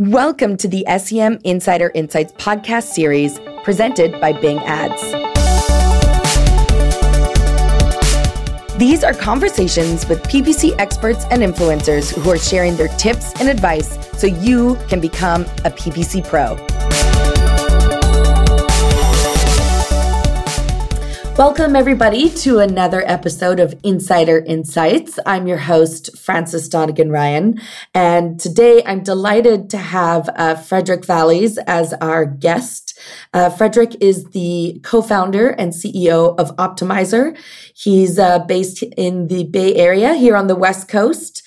Welcome to the SEM Insider Insights podcast series presented by Bing Ads. These are conversations with PPC experts and influencers who are sharing their tips and advice so you can become a PPC pro. Welcome, everybody, to another episode of Insider Insights. I'm your host, Frances Donegan Ryan, and today I'm delighted to have uh, Frederick Vallaeys as our guest. Uh, Frederick is the co founder and CEO of Optmyzr. He's uh, based in the Bay Area here on the West Coast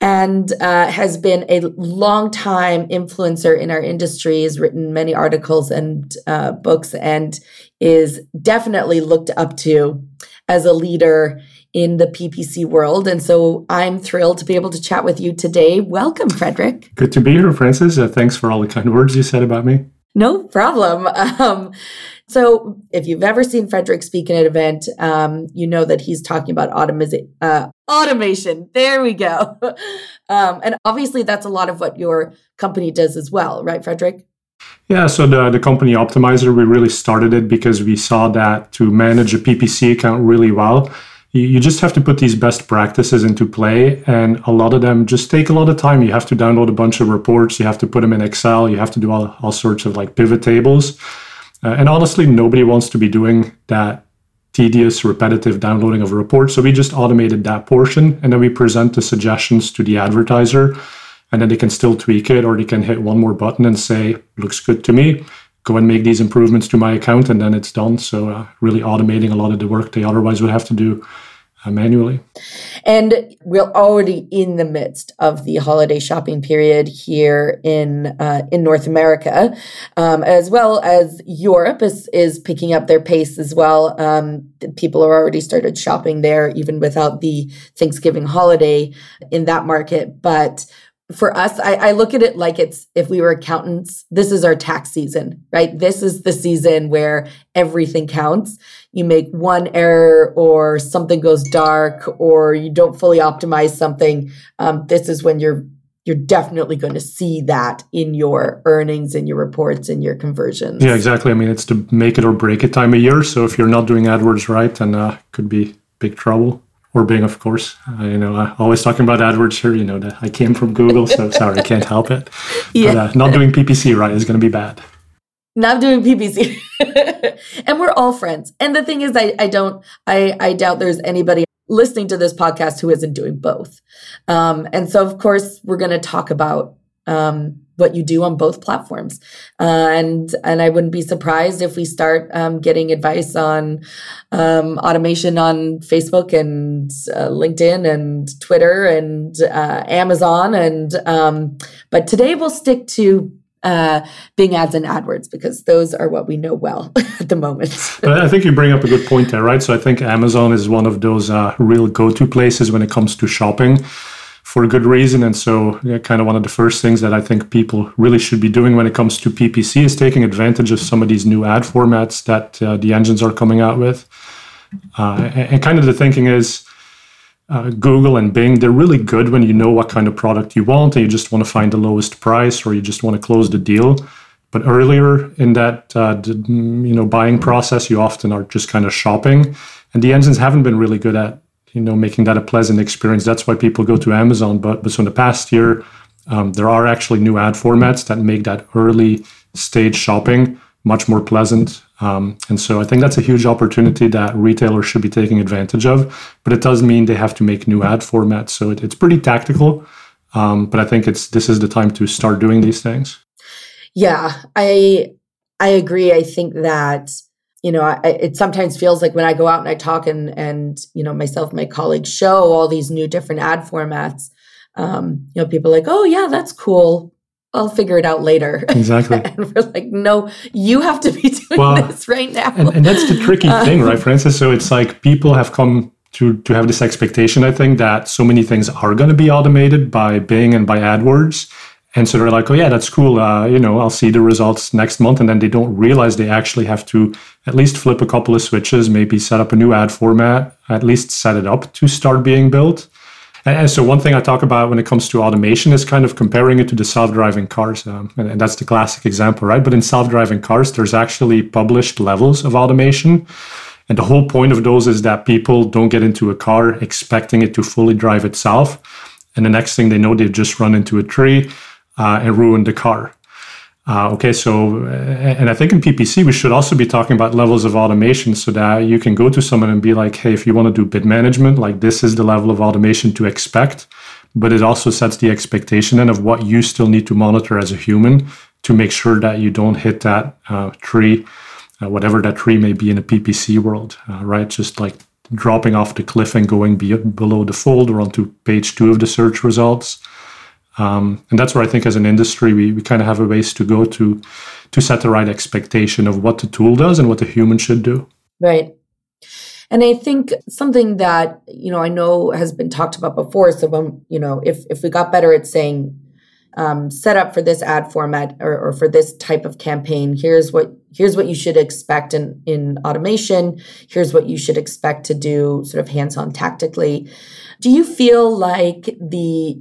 and uh, has been a long time influencer in our industry, has written many articles and uh, books, and is definitely looked up to as a leader in the PPC world. And so I'm thrilled to be able to chat with you today. Welcome, Frederick. Good to be here, Frances. Uh, thanks for all the kind words you said about me. No problem. Um, so, if you've ever seen Frederick speak at an event, um, you know that he's talking about automa- uh, automation. There we go. Um, and obviously, that's a lot of what your company does as well, right, Frederick? Yeah, so the, the company Optmyzr, we really started it because we saw that to manage a PPC account really well, you, you just have to put these best practices into play. And a lot of them just take a lot of time. You have to download a bunch of reports, you have to put them in Excel, you have to do all, all sorts of like pivot tables. Uh, and honestly, nobody wants to be doing that tedious, repetitive downloading of a report. So we just automated that portion and then we present the suggestions to the advertiser and then they can still tweak it or they can hit one more button and say, looks good to me. Go and make these improvements to my account and then it's done. So uh, really automating a lot of the work they otherwise would have to do manually. And we're already in the midst of the holiday shopping period here in uh, in North America, um, as well as Europe is is picking up their pace as well. Um, people are already started shopping there, even without the Thanksgiving holiday in that market. But for us, I, I, look at it like it's if we were accountants, this is our tax season, right? This is the season where everything counts. You make one error or something goes dark or you don't fully optimize something. Um, this is when you're you're definitely going to see that in your earnings in your reports in your conversions. Yeah, exactly. I mean, it's to make it or break it time of year. So if you're not doing AdWords right, then uh, could be big trouble or Bing, of course. Uh, you know, uh, always talking about AdWords here. You know, that I came from Google, so sorry, I can't help it. Yeah. But uh, not doing PPC right is going to be bad. Not doing PPC, and we're all friends. And the thing is, I, I don't, I, I doubt there's anybody listening to this podcast who isn't doing both. Um, and so, of course, we're going to talk about um, what you do on both platforms. Uh, and and I wouldn't be surprised if we start um, getting advice on um, automation on Facebook and uh, LinkedIn and Twitter and uh, Amazon. And um, but today we'll stick to uh, Bing ads and AdWords because those are what we know well at the moment. I think you bring up a good point there, right? So I think Amazon is one of those uh, real go-to places when it comes to shopping for a good reason. And so, yeah, kind of one of the first things that I think people really should be doing when it comes to PPC is taking advantage of some of these new ad formats that uh, the engines are coming out with. Uh, and, and, kind of the thinking is uh, Google and Bing, they're really good when you know what kind of product you want and you just want to find the lowest price or you just want to close the deal. But earlier in that uh, you know buying process, you often are just kind of shopping, and the engines haven't been really good at you know making that a pleasant experience. That's why people go to Amazon. But but so in the past year, um, there are actually new ad formats that make that early stage shopping much more pleasant. Um, and so I think that's a huge opportunity that retailers should be taking advantage of. But it does mean they have to make new ad formats. So it, it's pretty tactical. Um, but I think it's this is the time to start doing these things. Yeah, I I agree. I think that you know, I, it sometimes feels like when I go out and I talk and and you know myself my colleagues show all these new different ad formats. Um, you know, people are like, oh yeah, that's cool. I'll figure it out later. Exactly. and we're like, no, you have to be doing well, this right now. And, and that's the tricky um, thing, right, Frances? So it's like people have come to to have this expectation, I think, that so many things are going to be automated by Bing and by AdWords. And so they're like, oh, yeah, that's cool. Uh, you know, I'll see the results next month. And then they don't realize they actually have to at least flip a couple of switches, maybe set up a new ad format, at least set it up to start being built. And so one thing I talk about when it comes to automation is kind of comparing it to the self-driving cars, um, and, and that's the classic example, right? But in self-driving cars, there's actually published levels of automation. And the whole point of those is that people don't get into a car expecting it to fully drive itself. And the next thing they know, they've just run into a tree uh, and ruined the car. Uh, okay, so, and I think in PPC, we should also be talking about levels of automation so that you can go to someone and be like, hey, if you want to do bid management, like this is the level of automation to expect. But it also sets the expectation then of what you still need to monitor as a human to make sure that you don't hit that uh, tree, uh, whatever that tree may be in a PPC world, uh, right? Just like dropping off the cliff and going be- below the fold or onto page two of the search results. Um, and that's where I think as an industry, we, we kind of have a ways to go to to set the right expectation of what the tool does and what the human should do. Right. And I think something that, you know, I know has been talked about before. So when, you know, if if we got better at saying um, set up for this ad format or, or for this type of campaign, here's what here's what you should expect in in automation, here's what you should expect to do sort of hands-on tactically. Do you feel like the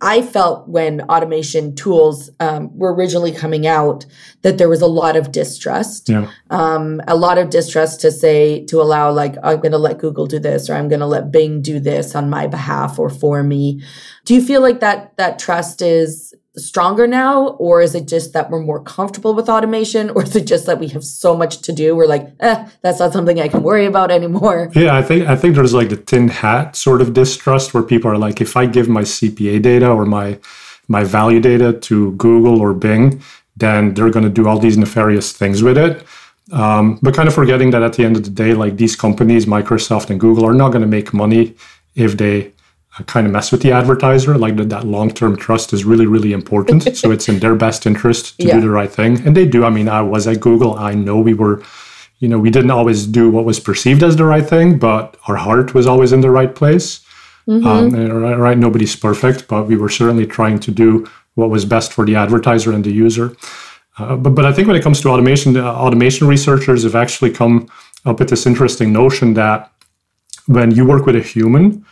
I felt when automation tools um, were originally coming out that there was a lot of distrust. Yeah. Um, a lot of distrust to say, to allow, like, I'm going to let Google do this or I'm going to let Bing do this on my behalf or for me. Do you feel like that, that trust is stronger now or is it just that we're more comfortable with automation or is it just that we have so much to do? We're like eh, that's not something i can worry about anymore. Yeah i think i think there's like the tin hat sort of distrust where people are like if i give my cpa data or my my value data to google or bing then they're going to do all these nefarious things with it. Um, but kind of forgetting that at the end of the day like these companies microsoft and google are not going to make money if they kind of mess with the advertiser. Like that, that long term trust is really, really important. so it's in their best interest to yeah. do the right thing. And they do. I mean, I was at Google. I know we were, you know, we didn't always do what was perceived as the right thing, but our heart was always in the right place. Mm-hmm. Um, right, right, nobody's perfect, but we were certainly trying to do what was best for the advertiser and the user. Uh, but, but I think when it comes to automation, uh, automation researchers have actually come up with this interesting notion that when you work with a human,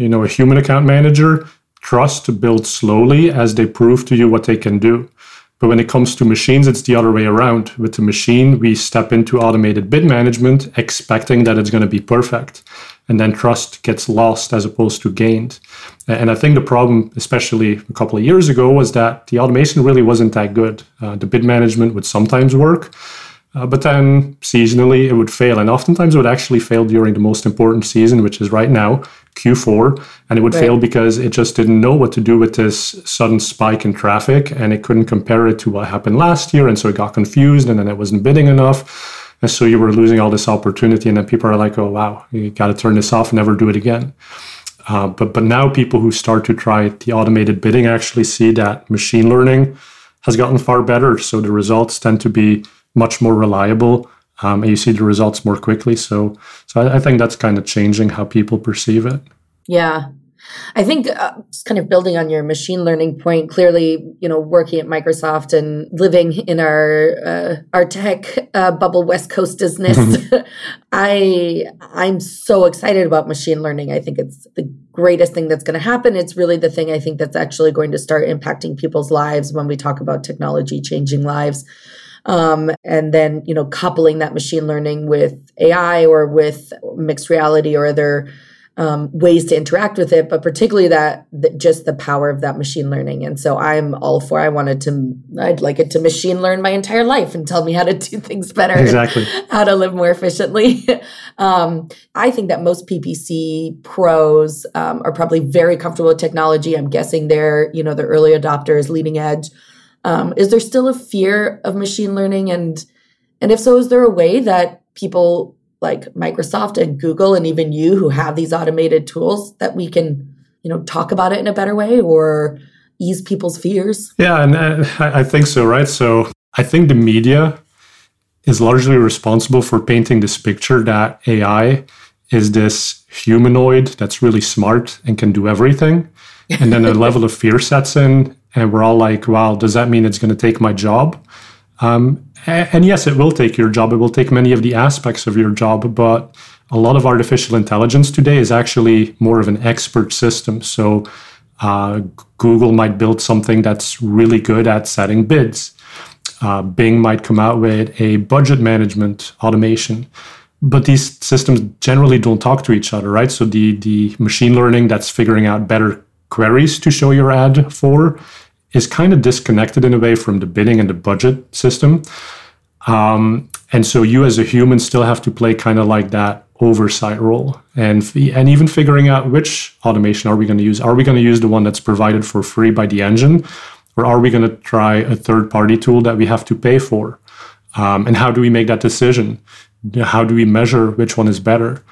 you know, a human account manager, trust builds slowly as they prove to you what they can do. But when it comes to machines, it's the other way around. With the machine, we step into automated bid management expecting that it's going to be perfect. And then trust gets lost as opposed to gained. And I think the problem, especially a couple of years ago, was that the automation really wasn't that good. Uh, the bid management would sometimes work, uh, but then seasonally it would fail. And oftentimes it would actually fail during the most important season, which is right now, Q4, and it would right. fail because it just didn't know what to do with this sudden spike in traffic and it couldn't compare it to what happened last year. And so it got confused and then it wasn't bidding enough. And so you were losing all this opportunity. And then people are like, oh, wow, you got to turn this off never do it again. Uh, but, but now people who start to try the automated bidding actually see that machine learning has gotten far better. So the results tend to be much more reliable um, and you see the results more quickly. So, so I, I think that's kind of changing how people perceive it. Yeah, I think uh, kind of building on your machine learning point, clearly, you know, working at Microsoft and living in our uh, our tech uh, bubble West Coast business, I I'm so excited about machine learning. I think it's the greatest thing that's going to happen. It's really the thing I think that's actually going to start impacting people's lives when we talk about technology changing lives. Um, and then, you know, coupling that machine learning with AI or with mixed reality or other um, ways to interact with it, but particularly that, that, just the power of that machine learning. And so I'm all for. I wanted to. I'd like it to machine learn my entire life and tell me how to do things better. Exactly. How to live more efficiently. um, I think that most PPC pros um, are probably very comfortable with technology. I'm guessing they're you know the early adopters, leading edge. Um, is there still a fear of machine learning? And and if so, is there a way that people like Microsoft and Google and even you who have these automated tools that we can, you know, talk about it in a better way or ease people's fears? Yeah, and uh, I think so, right? So I think the media is largely responsible for painting this picture that AI is this humanoid that's really smart and can do everything. And then a level of fear sets in, and we're all like, wow, does that mean it's going to take my job? Um, and yes, it will take your job. It will take many of the aspects of your job, but a lot of artificial intelligence today is actually more of an expert system. So uh, Google might build something that's really good at setting bids. Uh, Bing might come out with a budget management automation. But these systems generally don't talk to each other, right? So the the machine learning that's figuring out better queries to show your ad for is kind of disconnected in a way from the bidding and the budget system. Um, and so you as a human still have to play kind of like that oversight role. And and even figuring out which automation are we going to use. Are we going to use the one that's provided for free by the engine? Or are we going to try a third party tool that we have to pay for? Um, and how do we make that decision? How do we measure which one is better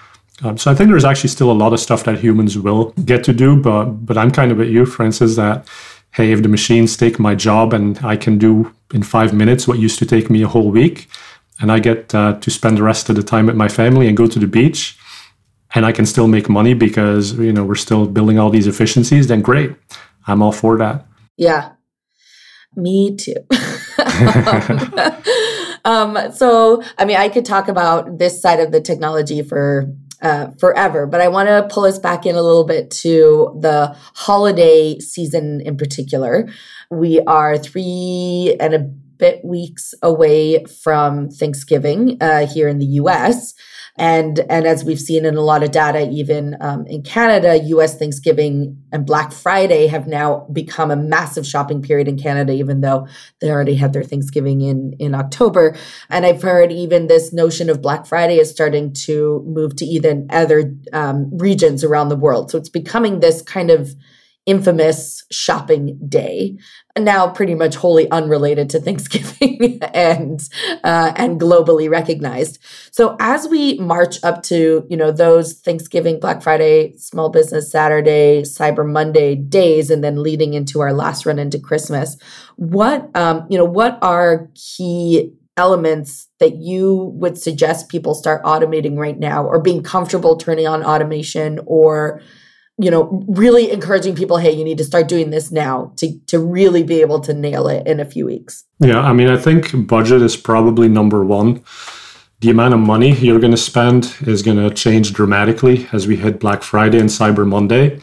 um, so i think there's actually still a lot of stuff that humans will get to do but but i'm kind of with you frances that hey if the machines take my job and i can do in five minutes what used to take me a whole week and I get uh, to spend the rest of the time with my family and go to the beach, and I can still make money because you know we're still building all these efficiencies, then great, I'm all for that. Yeah, me too. um, so, I mean, I could talk about this side of the technology for uh, forever, but I want to pull us back in a little bit to the holiday season in particular. We are three and a bit weeks away from Thanksgiving uh, here in the US. And, and as we've seen in a lot of data, even um, in Canada, US Thanksgiving and Black Friday have now become a massive shopping period in Canada, even though they already had their Thanksgiving in, in October. And I've heard even this notion of Black Friday is starting to move to even other um, regions around the world. So it's becoming this kind of infamous shopping day now pretty much wholly unrelated to thanksgiving and uh, and globally recognized. So as we march up to you know those thanksgiving black friday small business saturday cyber monday days and then leading into our last run into christmas what um, you know what are key elements that you would suggest people start automating right now or being comfortable turning on automation or you know, really encouraging people, hey, you need to start doing this now to to really be able to nail it in a few weeks. Yeah, I mean, I think budget is probably number one. The amount of money you're going to spend is going to change dramatically as we hit Black Friday and Cyber Monday.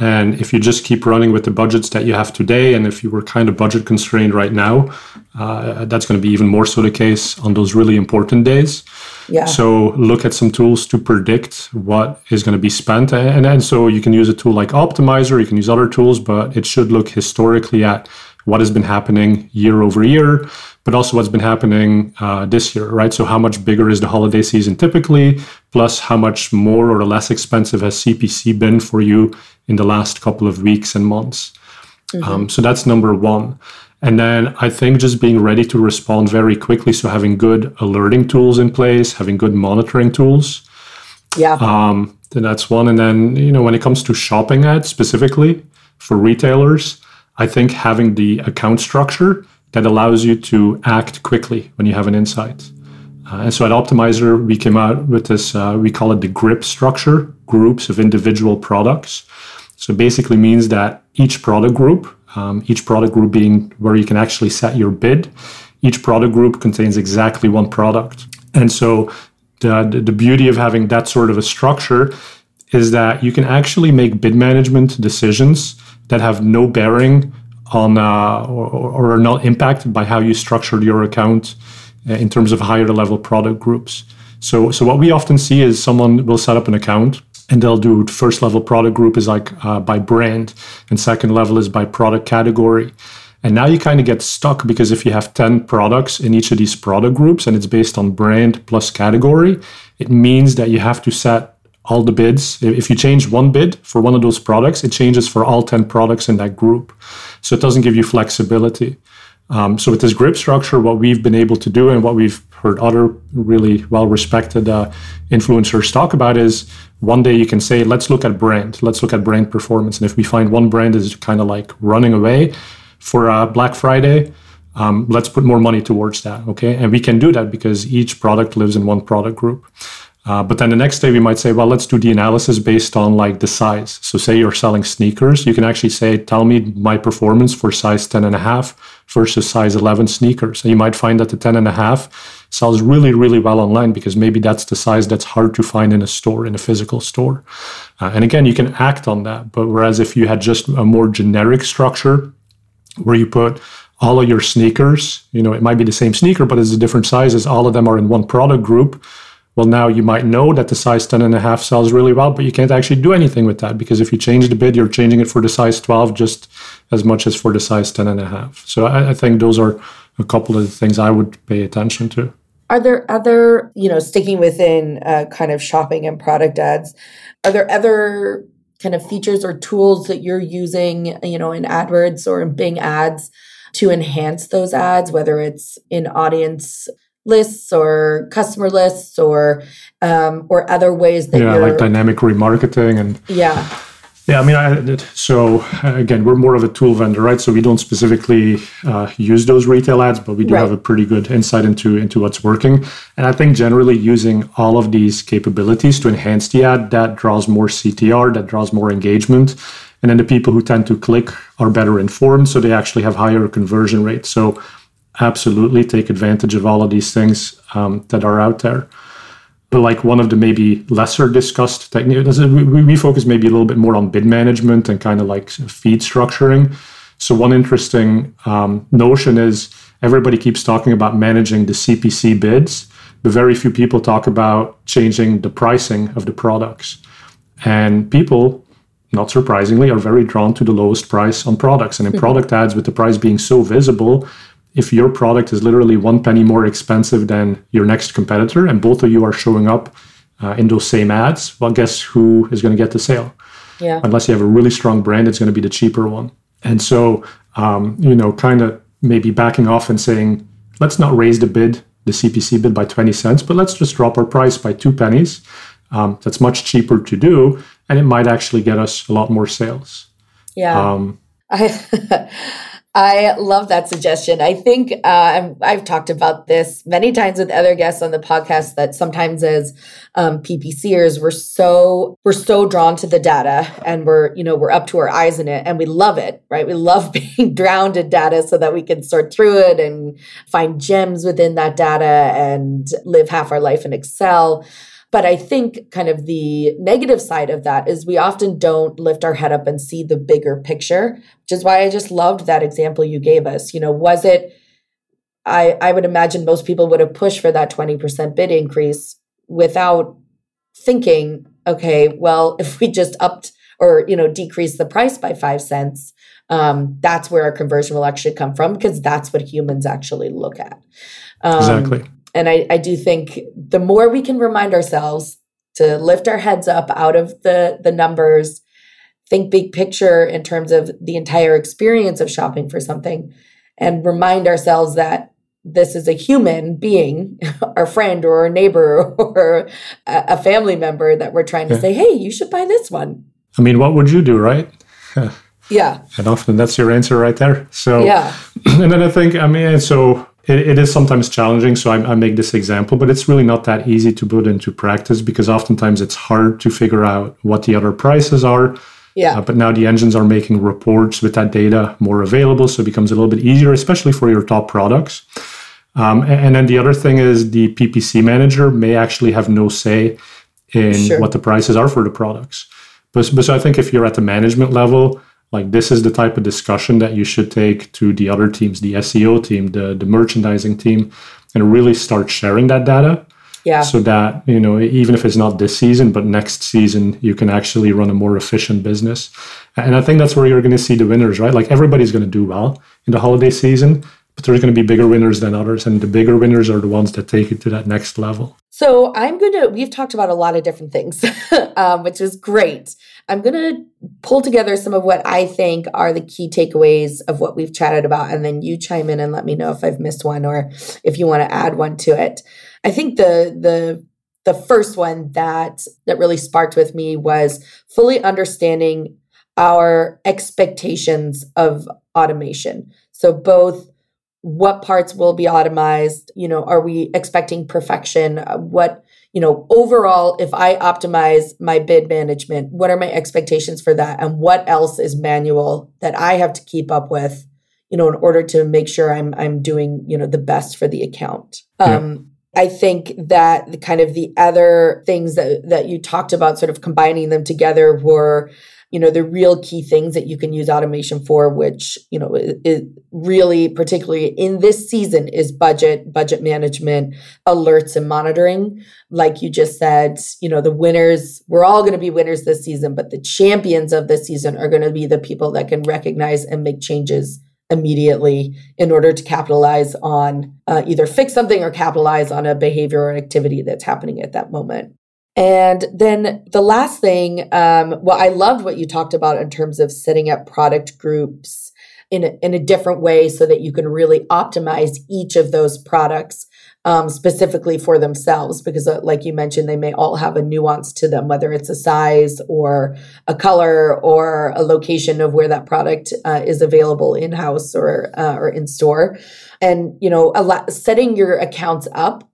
And if you just keep running with the budgets that you have today, and if you were kind of budget constrained right now, uh, that's going to be even more so the case on those really important days. Yeah. So look at some tools to predict what is going to be spent. And, and so you can use a tool like Optmyzr, you can use other tools, but it should look historically at what has been happening year over year, but also what's been happening uh, this year, right? So, how much bigger is the holiday season typically, plus how much more or less expensive has CPC been for you in the last couple of weeks and months? Mm-hmm. Um, so, that's number one. And then I think just being ready to respond very quickly. So, having good alerting tools in place, having good monitoring tools. Yeah. Um, then that's one. And then, you know, when it comes to shopping ads specifically for retailers, I think having the account structure that allows you to act quickly when you have an insight. Uh, and so at Optmyzr, we came out with this, uh, we call it the GRIP structure, groups of individual products. So basically means that each product group, um, each product group being where you can actually set your bid, each product group contains exactly one product. And so the, the beauty of having that sort of a structure is that you can actually make bid management decisions that have no bearing on uh, or, or, are not impacted by how you structured your account uh, in terms of higher level product groups. So, so what we often see is someone will set up an account and they'll do first level product group is like uh, by brand, and second level is by product category. And now you kind of get stuck because if you have 10 products in each of these product groups and it's based on brand plus category, it means that you have to set all the bids. If you change one bid for one of those products, it changes for all 10 products in that group. So it doesn't give you flexibility. Um, so with this grip structure, what we've been able to do and what we've heard other really well-respected uh, influencers talk about is one day you can say, let's look at brand, let's look at brand performance. And if we find one brand is kind of like running away for uh, Black Friday, um, let's put more money towards that. Okay. And we can do that because each product lives in one product group. Uh, but then the next day we might say, well, let's do the analysis based on like the size. So say you're selling sneakers, you can actually say, tell me my performance for size 10 and a half versus size 11 sneakers. And you might find that the 10 and a half sells really, really well online because maybe that's the size that's hard to find in a store, in a physical store. Uh, and again, you can act on that. But whereas if you had just a more generic structure where you put all of your sneakers, you know, it might be the same sneaker, but it's a different sizes, all of them are in one product group well, now you might know that the size 10 and a half sells really well, but you can't actually do anything with that because if you change the bid, you're changing it for the size 12 just as much as for the size 10 and a half. So I, I think those are a couple of the things I would pay attention to. Are there other, you know, sticking within uh, kind of shopping and product ads, are there other kind of features or tools that you're using, you know, in AdWords or in Bing ads to enhance those ads, whether it's in audience lists or customer lists or um, or other ways that yeah, like dynamic remarketing and yeah. Yeah, I mean, I, so again, we're more of a tool vendor, right? So we don't specifically uh, use those retail ads, but we do right. have a pretty good insight into into what's working. And I think generally using all of these capabilities to enhance the ad, that draws more CTR, that draws more engagement, and then the people who tend to click are better informed, so they actually have higher conversion rates. So absolutely take advantage of all of these things um, that are out there. But like one of the maybe lesser discussed techniques, we, we focus maybe a little bit more on bid management and kind of like feed structuring. So one interesting um, notion is everybody keeps talking about managing the CPC bids, but very few people talk about changing the pricing of the products. And people, not surprisingly, are very drawn to the lowest price on products. And in mm-hmm. product ads, with the price being so visible, if your product is literally one penny more expensive than your next competitor and both of you are showing up uh, in those same ads, well, guess who is going to get the sale? Yeah. Unless you have a really strong brand, it's going to be the cheaper one. And so, um, you know, kind of maybe backing off and saying, let's not raise the bid, the CPC bid by 20 cents, but let's just drop our price by two pennies. Um, that's much cheaper to do, and it might actually get us a lot more sales. Yeah. Um, I I love that suggestion. I think uh, I've talked about this many times with other guests on the podcast that sometimes as um, PPCers we're so we're so drawn to the data and we're you know we're up to our eyes in it and we love it right. We love being drowned in data so that we can sort through it and find gems within that data and live half our life in Excel. But I think kind of the negative side of that is we often don't lift our head up and see the bigger picture, which is why I just loved that example you gave us. You know, was it, I, I would imagine most people would have pushed for that 20% bid increase without thinking, okay, well, if we just upped or, you know, decrease the price by five cents, um, that's where our conversion will actually come from because that's what humans actually look at. Um, exactly and I, I do think the more we can remind ourselves to lift our heads up out of the the numbers think big picture in terms of the entire experience of shopping for something and remind ourselves that this is a human being our friend or a neighbor or a family member that we're trying to yeah. say hey you should buy this one. I mean what would you do right? Yeah. And often that's your answer right there. So yeah. and then i think i mean so it, it is sometimes challenging. So I, I, make this example, but it's really not that easy to put into practice because oftentimes it's hard to figure out what the other prices are. Yeah. Uh, but now the engines are making reports with that data more available, so it becomes a little bit easier, especially for your top products. Um, and, and, then the other thing is the PPC manager may actually have no say in sure. what the prices are for the products. But, but so I think if you're at the management level, like this is the type of discussion that you should take to the other teams the seo team the, the merchandising team and really start sharing that data. Yeah. So that you know even if it's not this season but next season you can actually run a more efficient business. And i think that's where you're going to see the winners right? Like everybody's going to do well in the holiday season but there's going to be bigger winners than others and the bigger winners are the ones that take it to that next level. So i'm going to we've talked about a lot of different things um, which is great I'm going to pull together some of what I think are the key takeaways of what we've chatted about, and then you chime in and let me know if I've missed one or if you want to add one to it. I think the the the first one that that really sparked with me was fully understanding our expectations of automation. So both what parts will be automized you know are we expecting perfection? Uh, what you know overall if i optimize my bid management what are my expectations for that? And what else is manual that i have to keep up with you know in order to make sure i'm i'm doing you know the best for the account? Yeah. um I think that the kind of the other things that that you talked about, sort of combining them together, were you know the real key things that you can use automation for which you know is, really particularly in this season is budget budget management alerts and monitoring. Like you just said you know the winners we're all going to be winners this season but the champions of this season are going to be the people that can recognize and make changes immediately in order to capitalize on uh, either fix something or capitalize on a behavior or activity that's happening at that moment and then the last thing, um, well, I loved what you talked about in terms of setting up product groups in a, in a different way so that you can really optimize each of those products um, specifically for themselves. Because, uh, like you mentioned, they may all have a nuance to them, whether it's a size or a color or a location of where that product uh, is available in house or uh, or in store. And you know, a la setting your accounts up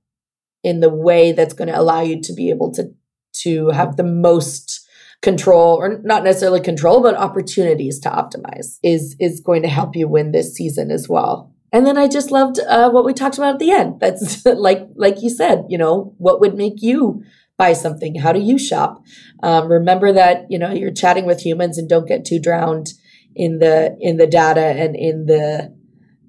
in the way that's going to allow you to be able to to have the most control or not necessarily control but opportunities to optimize is is going to help you win this season as well. And then i just loved uh, what we talked about at the end. That's like like you said you know what would make you buy something? How do you shop? Um, remember that you know you're chatting with humans and don't get too drowned in the in the data and in the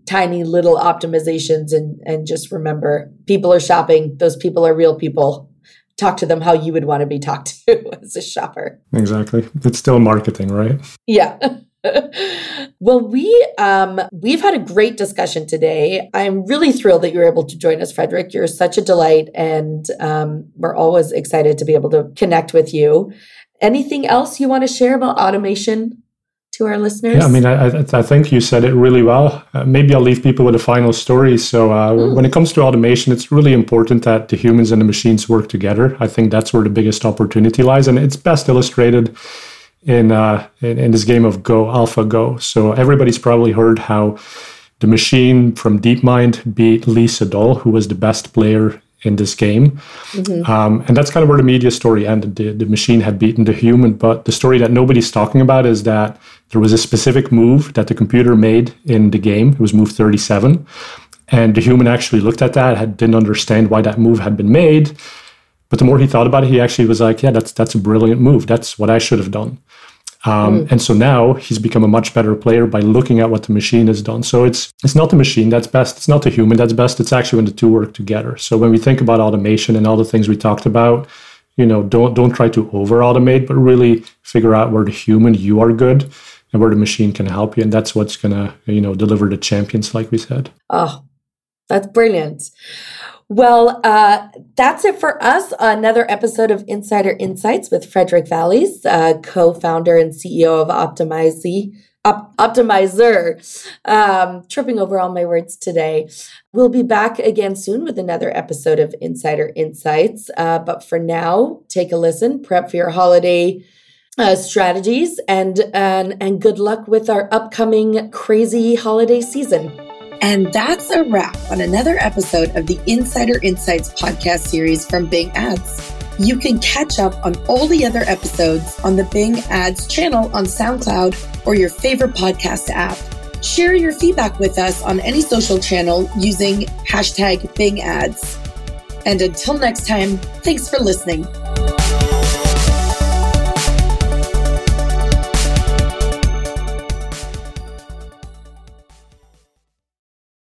tiny little optimizations and and just remember people are shopping. Those people are real people. Talk to them how you would want to be talked to as a shopper. Exactly. It's still marketing right? Yeah. Well we um we've had a great discussion today. I'm really thrilled that you're able to join us frederick. You're such a delight and um, we're always excited to be able to connect with you. Anything else you want to share about automation to our listeners? Yeah, I mean, I, I think you said it really well. Uh, maybe I'll leave people with a final story. So, uh, mm. when it comes to automation, it's really important that the humans and the machines work together. I think that's where the biggest opportunity lies, and it's best illustrated in uh, in, in this game of Go, AlphaGo. So, everybody's probably heard how the machine from DeepMind beat Lee Sedol, who was the best player in this game. Mm-hmm. Um, and that's kind of where the media story ended. The, the machine had beaten the human, but the story that nobody's talking about is that there was a specific move that the computer made in the game. It was move 37. And the human actually looked at that, had, didn't understand why that move had been made. But the more he thought about it, he actually was like, yeah, that's, that's a brilliant move. That's what I should have done. Um, mm. And so now he's become a much better player by looking at what the machine has done. So it's it's not the machine that's best. It's not the human that's best. It's actually when the two work together. So when we think about automation and all the things we talked about, you know, don't don't try to over automate, but really figure out where the human you are good and where the machine can help you, and that's what's gonna you know deliver the champions, like we said. Oh, that's brilliant. Well, uh, that's it for us. Another episode of Insider Insights with Frederick Vallaeys, uh, co founder and CEO of Optimize. Op- Optmyzr, um, tripping over all my words today. We'll be back again soon with another episode of Insider Insights. Uh, but for now, take a listen, prep for your holiday uh, strategies, and, and and good luck with our upcoming crazy holiday season. And that's a wrap on another episode of the Insider Insights podcast series from Bing Ads. You can catch up on all the other episodes on the Bing Ads channel on SoundCloud or your favorite podcast app. Share your feedback with us on any social channel using hashtag Bing Ads. And until next time, thanks for listening.